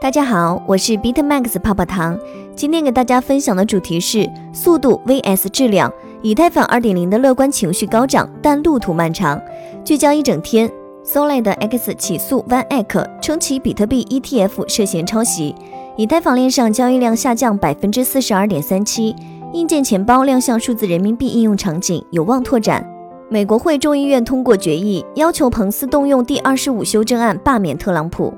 大家好，我是 Bitmax 泡泡糖。今天给大家分享的主题是速度 vs 质量。以太坊2.0的乐观情绪高涨，但路途漫长。聚焦一整天，Solid X 起诉 OneX，称其比特币 ETF 涉嫌抄袭。以太坊链上交易量下降百分之四十二点三七。硬件钱包亮相数字人民币应用场景，有望拓展。美国会众议院通过决议，要求彭斯动用第二十五修正案罢免特朗普。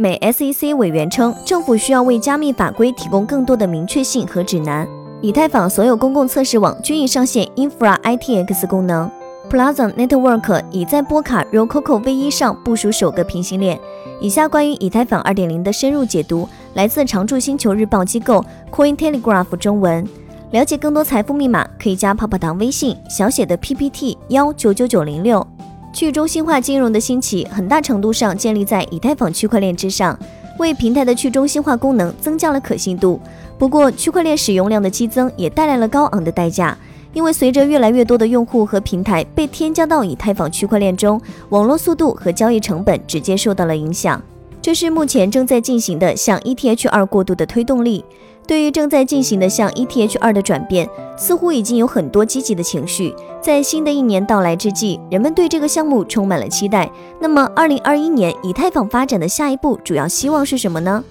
美 SEC 委员称，政府需要为加密法规提供更多的明确性和指南。以太坊所有公共测试网均已上线 Infra ITX 功能。Plaza Network 已在波卡 Rococo V1 上部署首个平行链。以下关于以太坊2.0的深入解读，来自常驻星球日报机构 Coin Telegraph 中文。了解更多财富密码，可以加泡泡糖微信小写的 PPT 幺九九九零六。去中心化金融的兴起，很大程度上建立在以太坊区块链之上，为平台的去中心化功能增加了可信度。不过，区块链使用量的激增也带来了高昂的代价，因为随着越来越多的用户和平台被添加到以太坊区块链中，网络速度和交易成本直接受到了影响。这是目前正在进行的向 ETH2 过渡的推动力。对于正在进行的向 ETH2 的转变，似乎已经有很多积极的情绪。在新的一年到来之际，人们对这个项目充满了期待。那么，2021年以太坊发展的下一步主要希望是什么呢？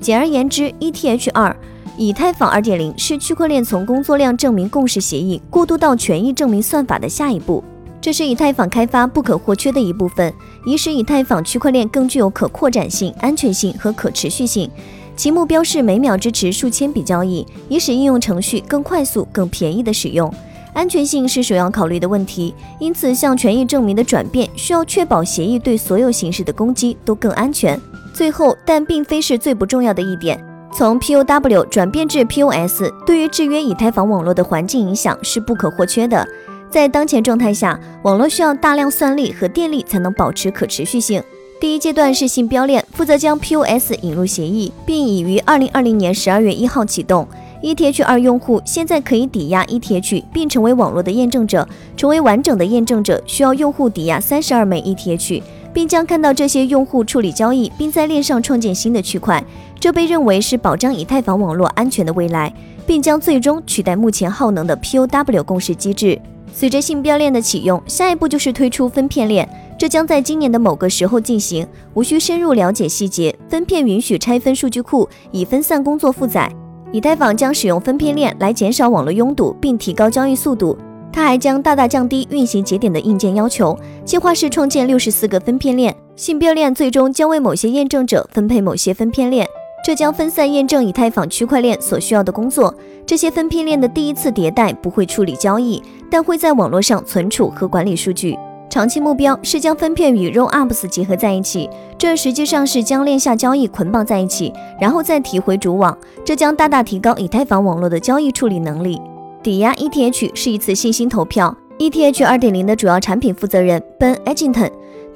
简而言之，ETH2 以太坊2.0是区块链从工作量证明共识协议过渡到权益证明算法的下一步。这是以太坊开发不可或缺的一部分，以使以太坊区块链更具有可扩展性、安全性和可持续性。其目标是每秒支持数千笔交易，以使应用程序更快速、更便宜的使用。安全性是首要考虑的问题，因此向权益证明的转变需要确保协议对所有形式的攻击都更安全。最后，但并非是最不重要的一点，从 POW 转变至 POS，对于制约以太坊网络的环境影响是不可或缺的。在当前状态下，网络需要大量算力和电力才能保持可持续性。第一阶段是信标链负责将 POS 引入协议，并已于二零二零年十二月一号启动。ETH 二用户现在可以抵押 ETH，并成为网络的验证者。成为完整的验证者，需要用户抵押三十二枚 ETH，并将看到这些用户处理交易，并在链上创建新的区块。这被认为是保障以太坊网络安全的未来，并将最终取代目前耗能的 POW 共识机制。随着信标链的启用，下一步就是推出分片链。这将在今年的某个时候进行，无需深入了解细节。分片允许拆分数据库，以分散工作负载。以太坊将使用分片链来减少网络拥堵，并提高交易速度。它还将大大降低运行节点的硬件要求。计划是创建六十四个分片链，信标链最终将为某些验证者分配某些分片链，这将分散验证以太坊区块链所需要的工作。这些分片链的第一次迭代不会处理交易，但会在网络上存储和管理数据。长期目标是将分片与 rollups 结合在一起，这实际上是将链下交易捆绑在一起，然后再提回主网，这将大大提高以太坊网络的交易处理能力。抵押 ETH 是一次信心投票。ETH 2.0的主要产品负责人 Ben Edginton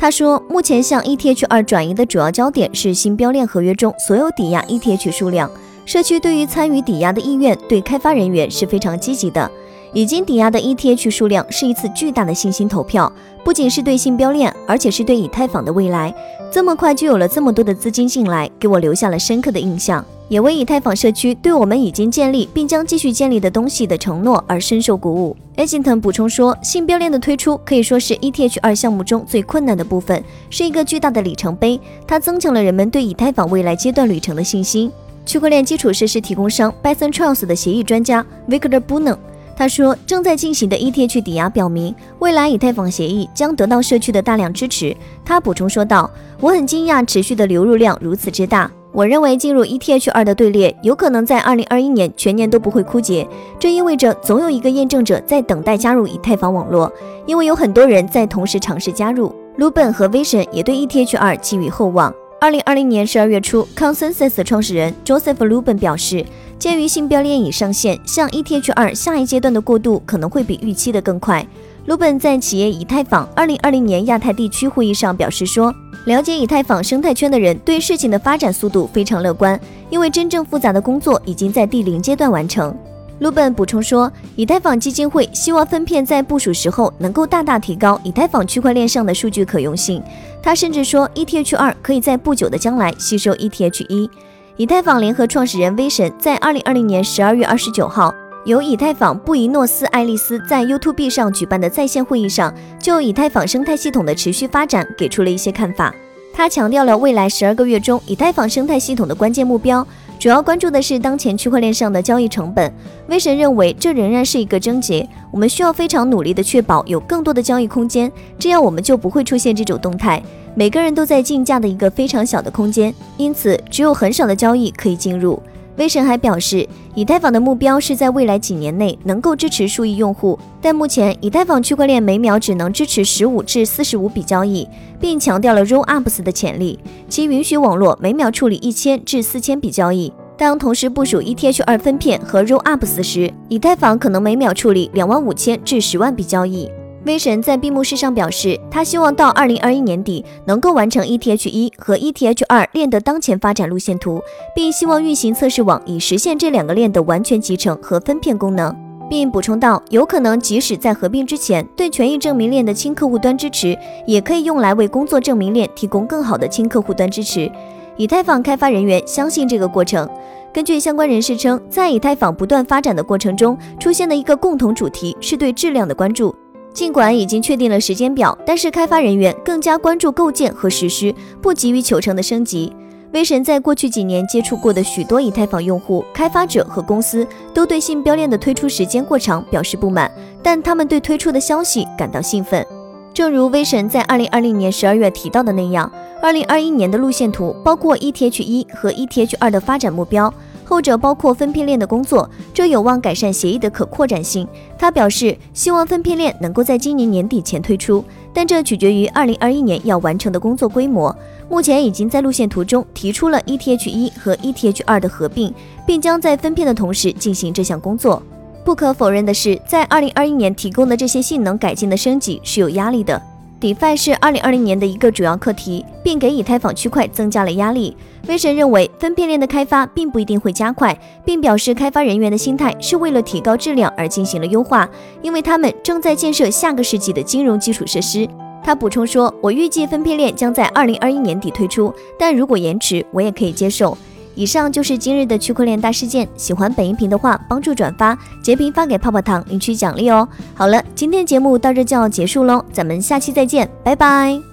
他说，目前向 ETH 2转移的主要焦点是新标链合约中所有抵押 ETH 数量。社区对于参与抵押的意愿对开发人员是非常积极的。已经抵押的 ETH 数量是一次巨大的信心投票，不仅是对新标链，而且是对以太坊的未来。这么快就有了这么多的资金进来，给我留下了深刻的印象，也为以太坊社区对我们已经建立并将继续建立的东西的承诺而深受鼓舞。a g e n t 补充说，信标链的推出可以说是 ETH 二项目中最困难的部分，是一个巨大的里程碑，它增强了人们对以太坊未来阶段旅程的信心。区块链基础设施提供商 Bison Trust 的协议专家 Victor b u n o 他说，正在进行的 ETH 抵押表明，未来以太坊协议将得到社区的大量支持。他补充说道：“我很惊讶，持续的流入量如此之大。我认为进入 ETH 二的队列有可能在2021年全年都不会枯竭。这意味着总有一个验证者在等待加入以太坊网络，因为有很多人在同时尝试加入。Ruben 和 Vision 也对 ETH 二寄予厚望。2020年12月初，Consensus 创始人 Joseph Ruben 表示。鉴于新标链已上线，向 ETH 二下一阶段的过渡可能会比预期的更快。鲁本在企业以太坊2020年亚太地区会议上表示说：“了解以太坊生态圈的人对事情的发展速度非常乐观，因为真正复杂的工作已经在第零阶段完成。”鲁本补充说，以太坊基金会希望分片在部署时候能够大大提高以太坊区块链上的数据可用性。他甚至说，ETH 二可以在不久的将来吸收 ETH 一。以太坊联合创始人威神在二零二零年十二月二十九号，由以太坊布宜诺斯艾利斯在 YouTube 上举办的在线会议上，就以太坊生态系统的持续发展给出了一些看法。他强调了未来十二个月中以太坊生态系统的关键目标。主要关注的是当前区块链上的交易成本。威神认为这仍然是一个症结，我们需要非常努力的确保有更多的交易空间，这样我们就不会出现这种动态。每个人都在竞价的一个非常小的空间，因此只有很少的交易可以进入。威神还表示，以太坊的目标是在未来几年内能够支持数亿用户，但目前以太坊区块链每秒只能支持十五至四十五笔交易，并强调了 Rollups 的潜力，其允许网络每秒处理一千至四千笔交易。当同时部署 ETH 二分片和 Rollups 时，以太坊可能每秒处理两万五千至十万笔交易。威神在闭幕式上表示，他希望到二零二一年底能够完成 ETH 一和 ETH 二链的当前发展路线图，并希望运行测试网以实现这两个链的完全集成和分片功能，并补充道，有可能即使在合并之前，对权益证明链的轻客户端支持也可以用来为工作证明链提供更好的轻客户端支持。以太坊开发人员相信这个过程。根据相关人士称，在以太坊不断发展的过程中，出现的一个共同主题是对质量的关注。尽管已经确定了时间表，但是开发人员更加关注构建和实施，不急于求成的升级。威神在过去几年接触过的许多以太坊用户、开发者和公司，都对信标链的推出时间过长表示不满，但他们对推出的消息感到兴奋。正如威神在二零二零年十二月提到的那样，二零二一年的路线图包括 ETH 一和 ETH 二的发展目标。后者包括分片链的工作，这有望改善协议的可扩展性。他表示，希望分片链能够在今年年底前推出，但这取决于2021年要完成的工作规模。目前已经在路线图中提出了 ETH 一和 ETH 二的合并，并将在分片的同时进行这项工作。不可否认的是，在2021年提供的这些性能改进的升级是有压力的。DeFi 是2020年的一个主要课题，并给以太坊区块增加了压力。威神认为，分片链的开发并不一定会加快，并表示开发人员的心态是为了提高质量而进行了优化，因为他们正在建设下个世纪的金融基础设施。他补充说：“我预计分片链将在2021年底推出，但如果延迟，我也可以接受。”以上就是今日的区块链大事件。喜欢本音频的话，帮助转发、截屏发给泡泡糖，领取奖励哦。好了，今天节目到这就要结束喽，咱们下期再见，拜拜。